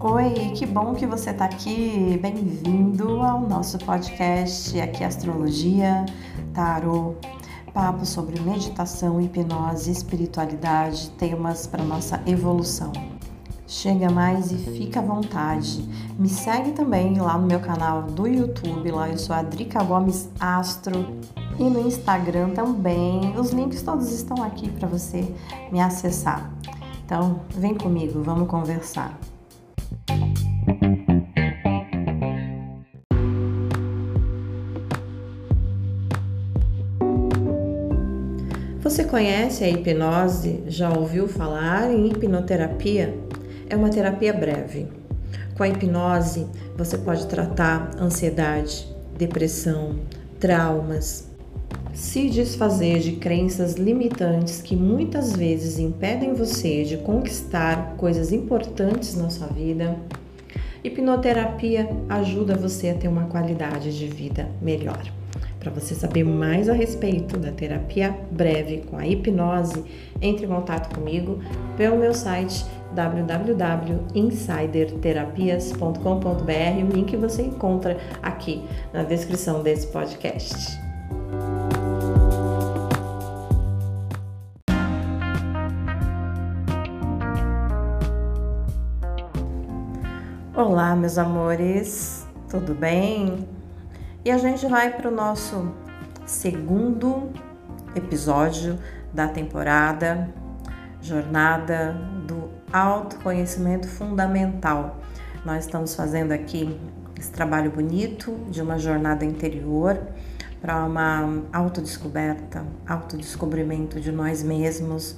Oi, que bom que você está aqui. Bem-vindo ao nosso podcast aqui Astrologia, Tarot, papo sobre meditação, hipnose, espiritualidade, temas para nossa evolução. Chega mais e fica à vontade. Me segue também lá no meu canal do YouTube, lá eu sou a Drica Gomes Astro e no Instagram também. Os links todos estão aqui para você me acessar. Então, vem comigo, vamos conversar. Você conhece a hipnose? Já ouviu falar em hipnoterapia? É uma terapia breve. Com a hipnose, você pode tratar ansiedade, depressão, traumas, se desfazer de crenças limitantes que muitas vezes impedem você de conquistar coisas importantes na sua vida. Hipnoterapia ajuda você a ter uma qualidade de vida melhor. Para você saber mais a respeito da terapia breve com a hipnose, entre em contato comigo pelo meu site www.insiderterapias.com.br. O link você encontra aqui na descrição desse podcast. Olá, meus amores, tudo bem? E a gente vai para o nosso segundo episódio da temporada Jornada do Autoconhecimento Fundamental. Nós estamos fazendo aqui esse trabalho bonito de uma jornada interior para uma autodescoberta, autodescobrimento de nós mesmos,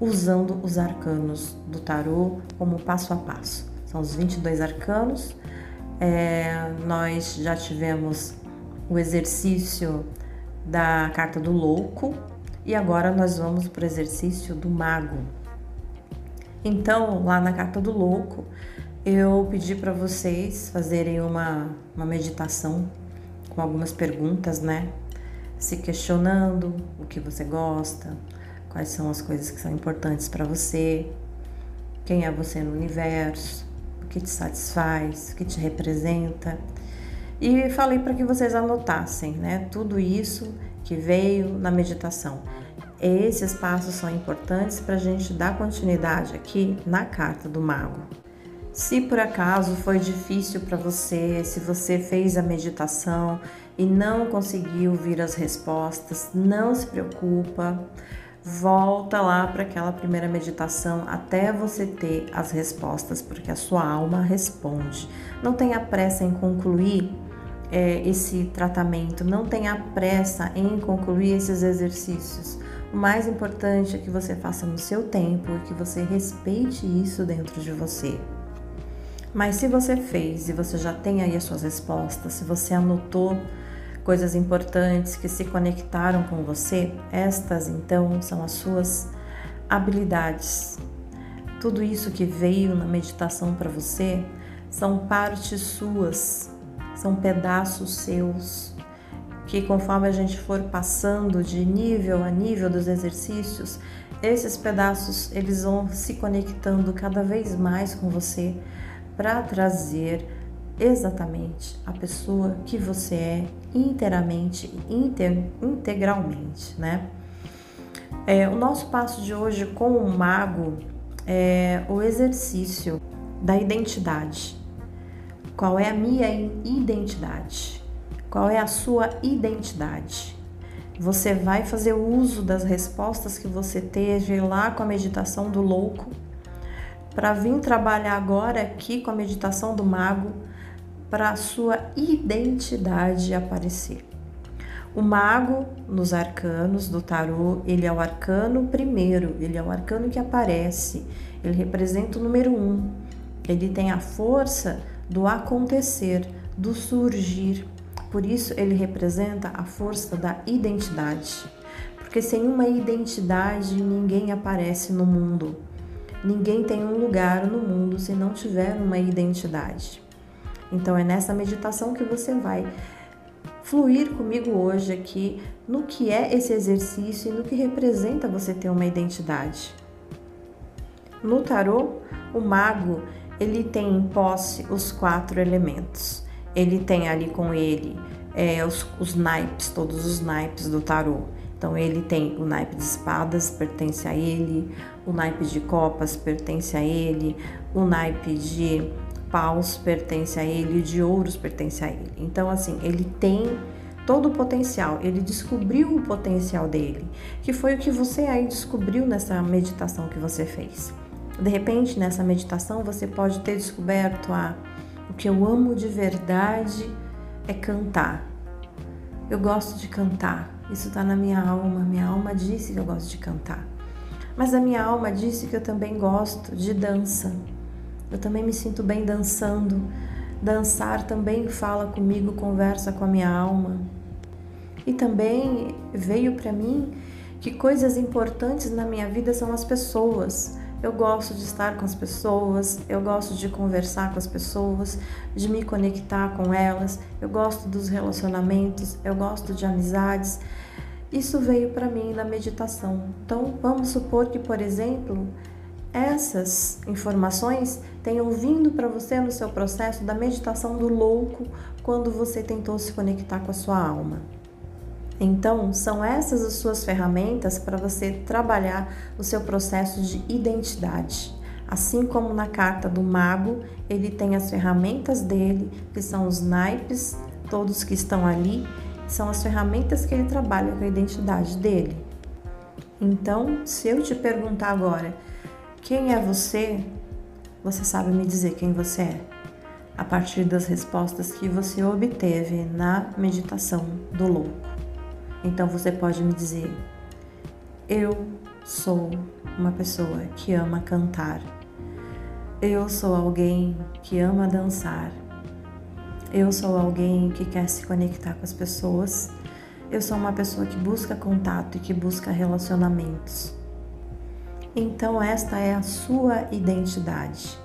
usando os arcanos do tarô como passo a passo. São os 22 arcanos é, nós já tivemos o exercício da carta do louco e agora nós vamos para o exercício do mago. Então, lá na carta do louco, eu pedi para vocês fazerem uma, uma meditação com algumas perguntas, né? Se questionando o que você gosta, quais são as coisas que são importantes para você, quem é você no universo, que te satisfaz, que te representa. E falei para que vocês anotassem, né? Tudo isso que veio na meditação. Esses passos são importantes para a gente dar continuidade aqui na carta do mago. Se por acaso foi difícil para você, se você fez a meditação e não conseguiu vir as respostas, não se preocupa volta lá para aquela primeira meditação até você ter as respostas, porque a sua alma responde. Não tenha pressa em concluir é, esse tratamento, não tenha pressa em concluir esses exercícios. O mais importante é que você faça no seu tempo e que você respeite isso dentro de você. Mas se você fez e você já tem aí as suas respostas, se você anotou coisas importantes que se conectaram com você, estas então são as suas habilidades. Tudo isso que veio na meditação para você são partes suas, são pedaços seus, que conforme a gente for passando de nível a nível dos exercícios, esses pedaços eles vão se conectando cada vez mais com você para trazer exatamente a pessoa que você é inteiramente, integralmente, né? É, o nosso passo de hoje com o mago é o exercício da identidade. Qual é a minha identidade? Qual é a sua identidade? Você vai fazer uso das respostas que você teve lá com a meditação do louco para vir trabalhar agora aqui com a meditação do mago para a sua identidade aparecer. O mago nos arcanos do tarô, ele é o arcano primeiro, ele é o arcano que aparece, ele representa o número um, ele tem a força do acontecer, do surgir, por isso ele representa a força da identidade. Porque sem uma identidade ninguém aparece no mundo. Ninguém tem um lugar no mundo se não tiver uma identidade. Então é nessa meditação que você vai fluir comigo hoje aqui no que é esse exercício e no que representa você ter uma identidade. No tarô, o mago ele tem em posse os quatro elementos. Ele tem ali com ele é, os, os naipes, todos os naipes do tarô. Então ele tem o naipe de espadas, pertence a ele, o naipe de copas pertence a ele, o naipe de paus pertence a ele, de ouros pertence a ele. Então assim, ele tem todo o potencial, ele descobriu o potencial dele, que foi o que você aí descobriu nessa meditação que você fez. De repente, nessa meditação, você pode ter descoberto ah, o que eu amo de verdade é cantar. Eu gosto de cantar. Isso está na minha alma. Minha alma disse que eu gosto de cantar. Mas a minha alma disse que eu também gosto de dança. Eu também me sinto bem dançando. Dançar também fala comigo, conversa com a minha alma. E também veio para mim que coisas importantes na minha vida são as pessoas. Eu gosto de estar com as pessoas, eu gosto de conversar com as pessoas, de me conectar com elas, eu gosto dos relacionamentos, eu gosto de amizades. Isso veio para mim na meditação. Então, vamos supor que, por exemplo, essas informações tenham vindo para você no seu processo da meditação do louco quando você tentou se conectar com a sua alma. Então, são essas as suas ferramentas para você trabalhar o seu processo de identidade. Assim como na carta do mago, ele tem as ferramentas dele, que são os naipes, todos que estão ali, são as ferramentas que ele trabalha com a identidade dele. Então, se eu te perguntar agora, quem é você? Você sabe me dizer quem você é, a partir das respostas que você obteve na meditação do louco. Então você pode me dizer: Eu sou uma pessoa que ama cantar. Eu sou alguém que ama dançar. Eu sou alguém que quer se conectar com as pessoas. Eu sou uma pessoa que busca contato e que busca relacionamentos. Então, esta é a sua identidade.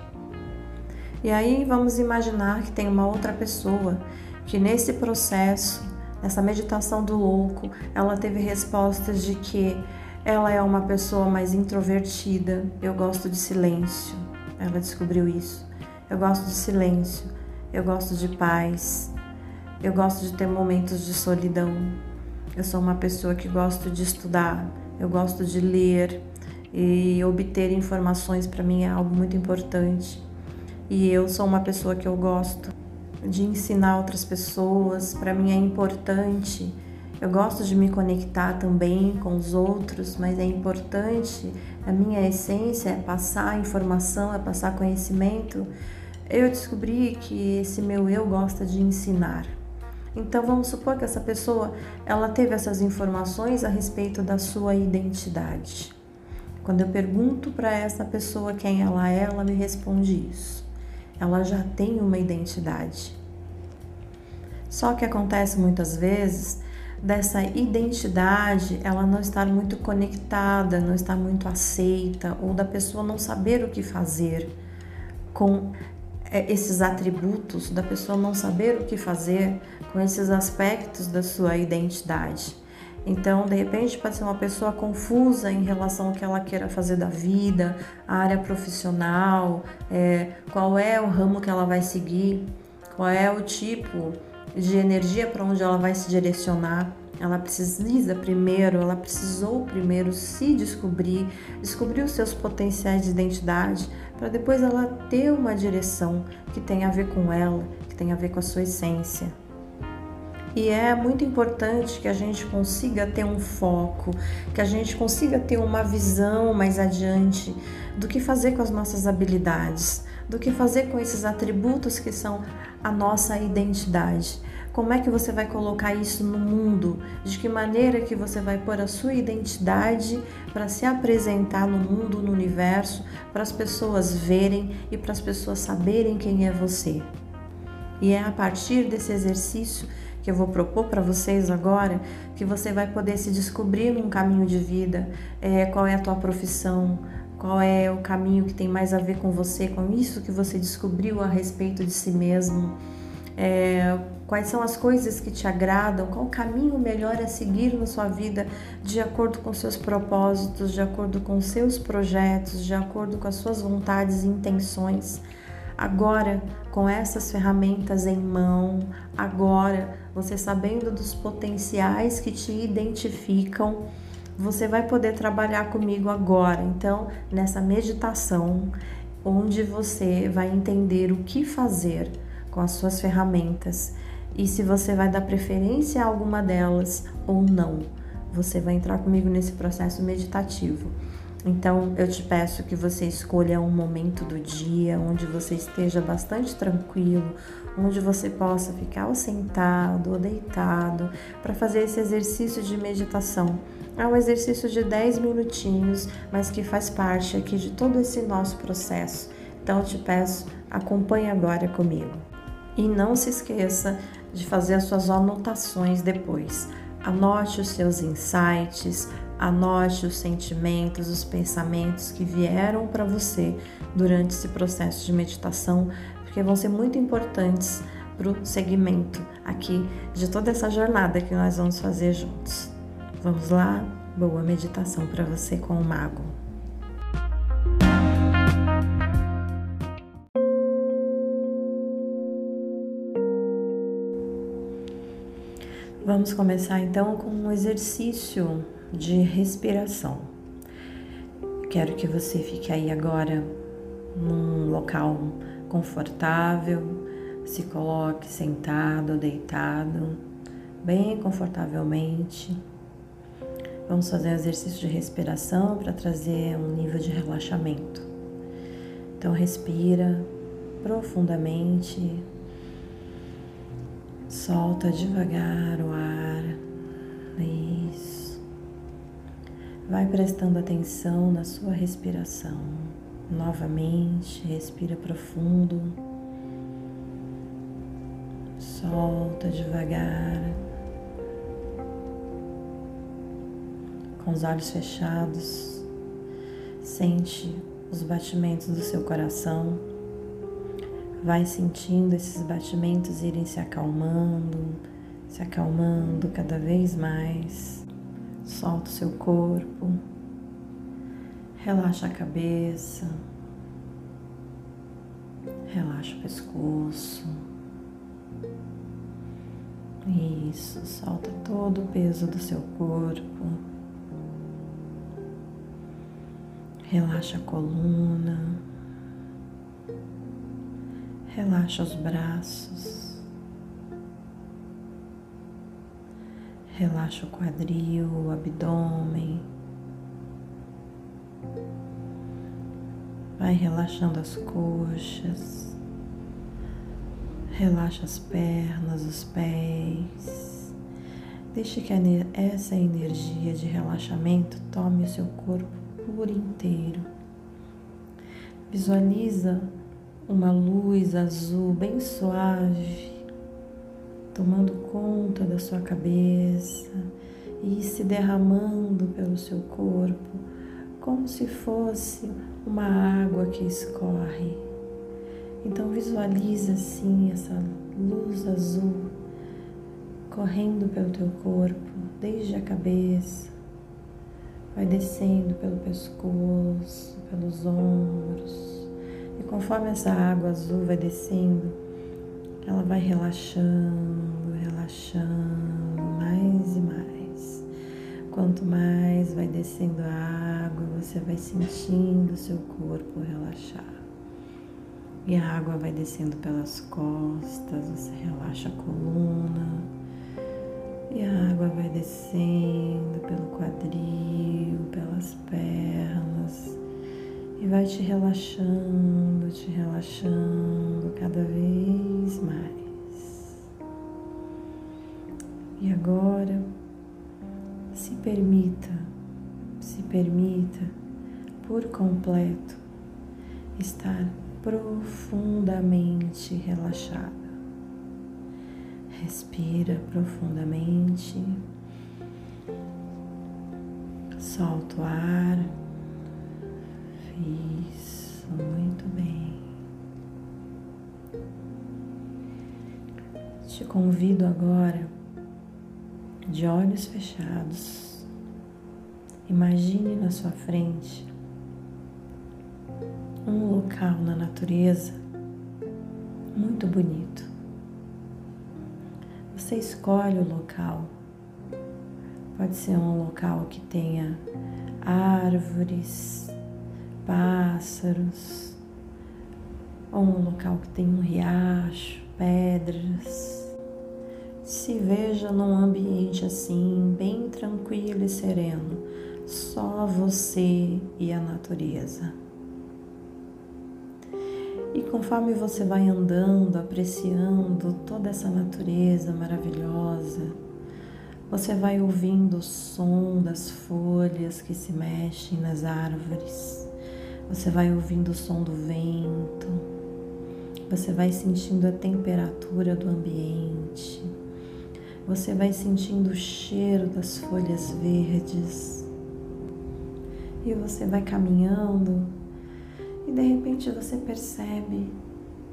E aí, vamos imaginar que tem uma outra pessoa que nesse processo Nessa meditação do louco, ela teve respostas de que ela é uma pessoa mais introvertida, eu gosto de silêncio. Ela descobriu isso. Eu gosto de silêncio, eu gosto de paz, eu gosto de ter momentos de solidão. Eu sou uma pessoa que gosto de estudar, eu gosto de ler e obter informações para mim é algo muito importante. E eu sou uma pessoa que eu gosto de ensinar outras pessoas, para mim é importante. Eu gosto de me conectar também com os outros, mas é importante, a minha essência é passar informação, é passar conhecimento. Eu descobri que esse meu eu gosta de ensinar. Então vamos supor que essa pessoa, ela teve essas informações a respeito da sua identidade. Quando eu pergunto para essa pessoa quem ela é, ela me responde isso ela já tem uma identidade. Só que acontece muitas vezes dessa identidade ela não estar muito conectada, não estar muito aceita, ou da pessoa não saber o que fazer com é, esses atributos, da pessoa não saber o que fazer com esses aspectos da sua identidade. Então, de repente, pode ser uma pessoa confusa em relação ao que ela queira fazer da vida, a área profissional, é, qual é o ramo que ela vai seguir, qual é o tipo de energia para onde ela vai se direcionar. Ela precisa primeiro, ela precisou primeiro se descobrir, descobrir os seus potenciais de identidade, para depois ela ter uma direção que tem a ver com ela, que tem a ver com a sua essência. E é muito importante que a gente consiga ter um foco, que a gente consiga ter uma visão mais adiante do que fazer com as nossas habilidades, do que fazer com esses atributos que são a nossa identidade. Como é que você vai colocar isso no mundo? De que maneira que você vai pôr a sua identidade para se apresentar no mundo, no universo, para as pessoas verem e para as pessoas saberem quem é você? E é a partir desse exercício que eu vou propor para vocês agora, que você vai poder se descobrir num caminho de vida, é, qual é a tua profissão, qual é o caminho que tem mais a ver com você, com isso que você descobriu a respeito de si mesmo, é, quais são as coisas que te agradam, qual o caminho melhor a seguir na sua vida de acordo com seus propósitos, de acordo com seus projetos, de acordo com as suas vontades e intenções. Agora, com essas ferramentas em mão, agora você sabendo dos potenciais que te identificam, você vai poder trabalhar comigo agora. Então, nessa meditação, onde você vai entender o que fazer com as suas ferramentas e se você vai dar preferência a alguma delas ou não. Você vai entrar comigo nesse processo meditativo. Então, eu te peço que você escolha um momento do dia onde você esteja bastante tranquilo, onde você possa ficar ou sentado ou deitado para fazer esse exercício de meditação. É um exercício de 10 minutinhos, mas que faz parte aqui de todo esse nosso processo. Então, eu te peço, acompanhe agora comigo. E não se esqueça de fazer as suas anotações depois. Anote os seus insights, anote os sentimentos, os pensamentos que vieram para você durante esse processo de meditação, porque vão ser muito importantes para o segmento aqui de toda essa jornada que nós vamos fazer juntos. Vamos lá? Boa meditação para você com o Mago. Vamos começar então com um exercício de respiração. Quero que você fique aí agora num local confortável, se coloque sentado deitado, bem confortavelmente. Vamos fazer um exercício de respiração para trazer um nível de relaxamento. Então, respira profundamente, Solta devagar o ar. Isso. Vai prestando atenção na sua respiração. Novamente, respira profundo. Solta devagar. Com os olhos fechados, sente os batimentos do seu coração Vai sentindo esses batimentos irem se acalmando, se acalmando cada vez mais. Solta o seu corpo, relaxa a cabeça, relaxa o pescoço. Isso, solta todo o peso do seu corpo. Relaxa a coluna. Relaxa os braços. Relaxa o quadril, o abdômen. Vai relaxando as coxas. Relaxa as pernas, os pés. Deixe que essa energia de relaxamento tome o seu corpo por inteiro. Visualiza uma luz azul bem suave tomando conta da sua cabeça e se derramando pelo seu corpo, como se fosse uma água que escorre. Então visualiza assim essa luz azul correndo pelo teu corpo, desde a cabeça, vai descendo pelo pescoço, pelos ombros, e conforme essa água azul vai descendo, ela vai relaxando, relaxando mais e mais. Quanto mais vai descendo a água, você vai sentindo seu corpo relaxar. E a água vai descendo pelas costas, você relaxa a coluna. E a água vai descendo pelo quadril, pelas pernas e vai te relaxando, te relaxando cada vez mais. E agora, se permita, se permita por completo estar profundamente relaxada. Respira profundamente, solta o ar. Isso, muito bem. Te convido agora, de olhos fechados, imagine na sua frente um local na natureza muito bonito. Você escolhe o local. Pode ser um local que tenha árvores, pássaros, ou um local que tenha um riacho, pedras. Se veja num ambiente assim, bem tranquilo e sereno, só você e a natureza. E conforme você vai andando, apreciando toda essa natureza maravilhosa, você vai ouvindo o som das folhas que se mexem nas árvores, você vai ouvindo o som do vento, você vai sentindo a temperatura do ambiente, você vai sentindo o cheiro das folhas verdes e você vai caminhando e de repente você percebe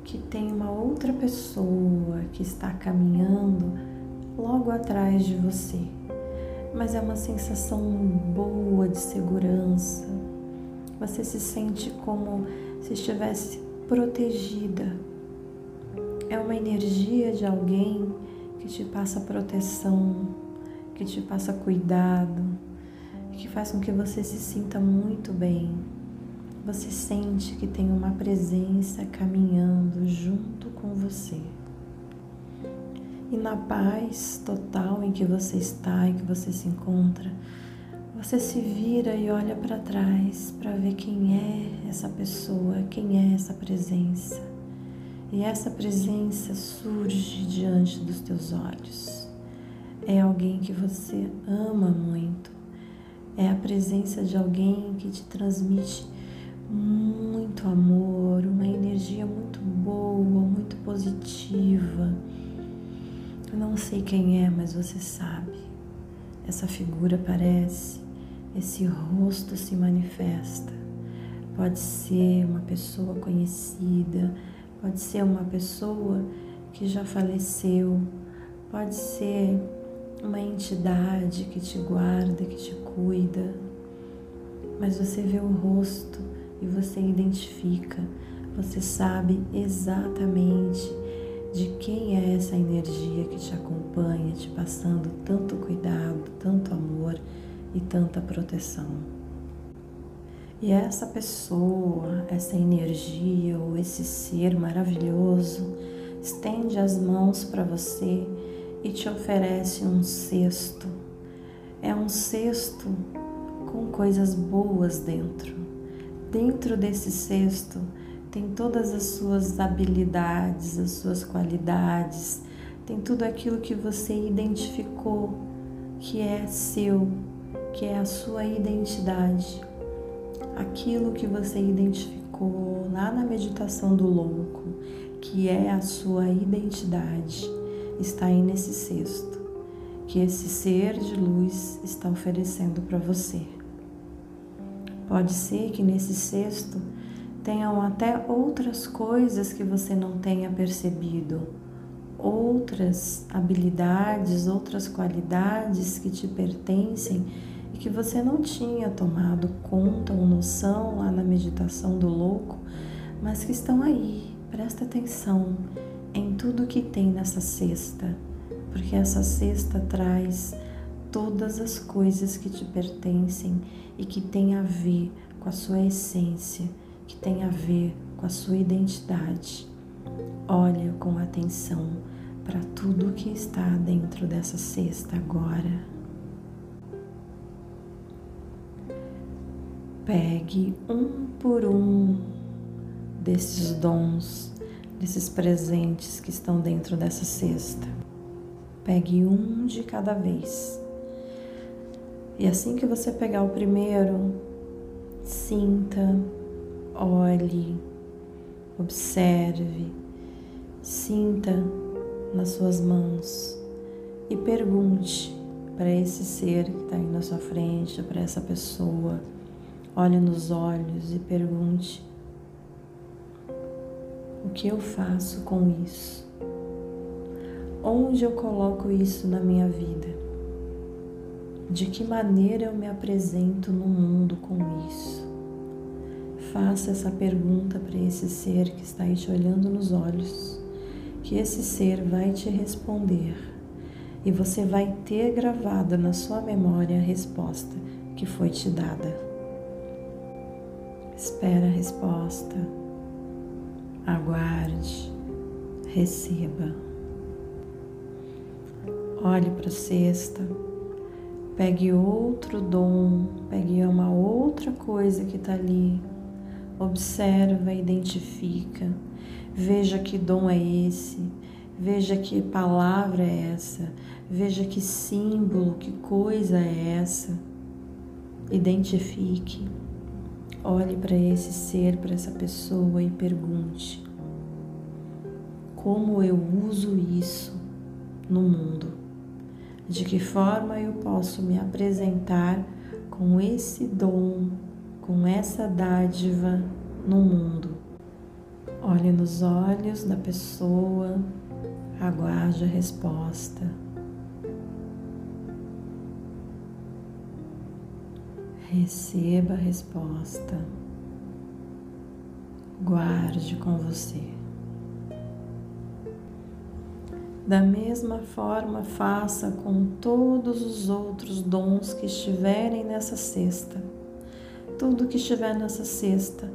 que tem uma outra pessoa que está caminhando logo atrás de você. Mas é uma sensação boa de segurança. Você se sente como se estivesse protegida. É uma energia de alguém que te passa proteção, que te passa cuidado, que faz com que você se sinta muito bem você sente que tem uma presença caminhando junto com você. E na paz total em que você está, em que você se encontra, você se vira e olha para trás para ver quem é essa pessoa, quem é essa presença. E essa presença surge diante dos teus olhos. É alguém que você ama muito. É a presença de alguém que te transmite muito amor, uma energia muito boa, muito positiva. Eu não sei quem é, mas você sabe. Essa figura aparece, esse rosto se manifesta. Pode ser uma pessoa conhecida, pode ser uma pessoa que já faleceu, pode ser uma entidade que te guarda, que te cuida, mas você vê o rosto e você identifica, você sabe exatamente de quem é essa energia que te acompanha, te passando tanto cuidado, tanto amor e tanta proteção. E essa pessoa, essa energia ou esse ser maravilhoso estende as mãos para você e te oferece um cesto. É um cesto com coisas boas dentro Dentro desse cesto tem todas as suas habilidades, as suas qualidades, tem tudo aquilo que você identificou que é seu, que é a sua identidade. Aquilo que você identificou lá na meditação do louco, que é a sua identidade, está aí nesse cesto, que esse ser de luz está oferecendo para você. Pode ser que nesse cesto tenham até outras coisas que você não tenha percebido, outras habilidades, outras qualidades que te pertencem que você não tinha tomado conta ou noção lá na meditação do louco, mas que estão aí. Presta atenção em tudo que tem nessa cesta, porque essa cesta traz todas as coisas que te pertencem e que têm a ver com a sua essência, que têm a ver com a sua identidade. Olha com atenção para tudo que está dentro dessa cesta agora. Pegue um por um desses dons, desses presentes que estão dentro dessa cesta. Pegue um de cada vez e assim que você pegar o primeiro, sinta, olhe, observe, sinta nas suas mãos e pergunte para esse ser que está aí na sua frente, para essa pessoa, olhe nos olhos e pergunte: o que eu faço com isso? Onde eu coloco isso na minha vida? De que maneira eu me apresento no mundo com isso? Faça essa pergunta para esse ser que está aí te olhando nos olhos, que esse ser vai te responder e você vai ter gravado na sua memória a resposta que foi te dada. Espera a resposta, aguarde, receba. Olhe para a cesta, pegue outro dom, pegue uma outra coisa que está ali, observa, identifica, veja que dom é esse, veja que palavra é essa, veja que símbolo, que coisa é essa. Identifique, olhe para esse ser, para essa pessoa e pergunte: como eu uso isso no mundo? de que forma eu posso me apresentar com esse dom, com essa dádiva no mundo. Olhe nos olhos da pessoa, aguarde a resposta. Receba a resposta. Guarde com você. Da mesma forma, faça com todos os outros dons que estiverem nessa cesta. Tudo que estiver nessa cesta,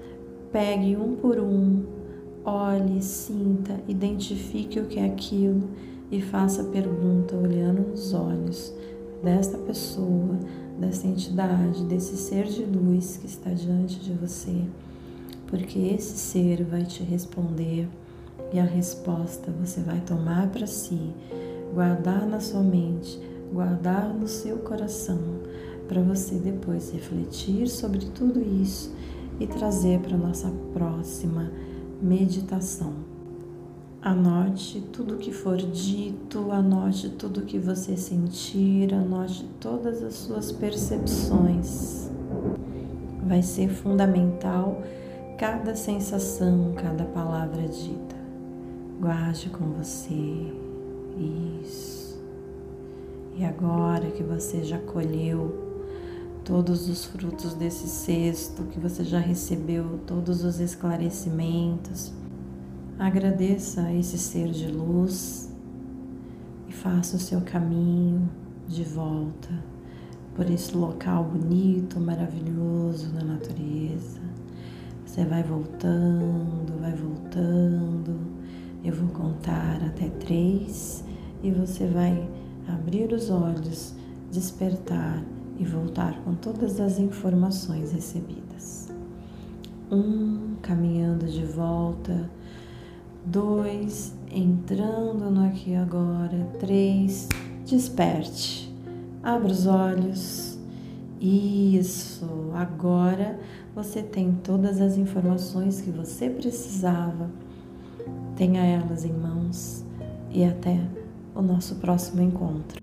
pegue um por um, olhe, sinta, identifique o que é aquilo e faça a pergunta olhando nos olhos desta pessoa, dessa entidade, desse ser de luz que está diante de você, porque esse ser vai te responder e a resposta você vai tomar para si, guardar na sua mente, guardar no seu coração, para você depois refletir sobre tudo isso e trazer para nossa próxima meditação. Anote tudo que for dito, anote tudo que você sentir, anote todas as suas percepções. Vai ser fundamental cada sensação, cada palavra dita. Guarde com você. Isso. E agora que você já colheu todos os frutos desse cesto, que você já recebeu todos os esclarecimentos, agradeça a esse ser de luz e faça o seu caminho de volta por esse local bonito, maravilhoso da natureza. Você vai voltando, vai voltando eu vou contar até três e você vai abrir os olhos, despertar e voltar com todas as informações recebidas. Um, caminhando de volta. Dois, entrando no aqui agora. Três, desperte. Abra os olhos. Isso, agora você tem todas as informações que você precisava Tenha elas em mãos e até o nosso próximo encontro.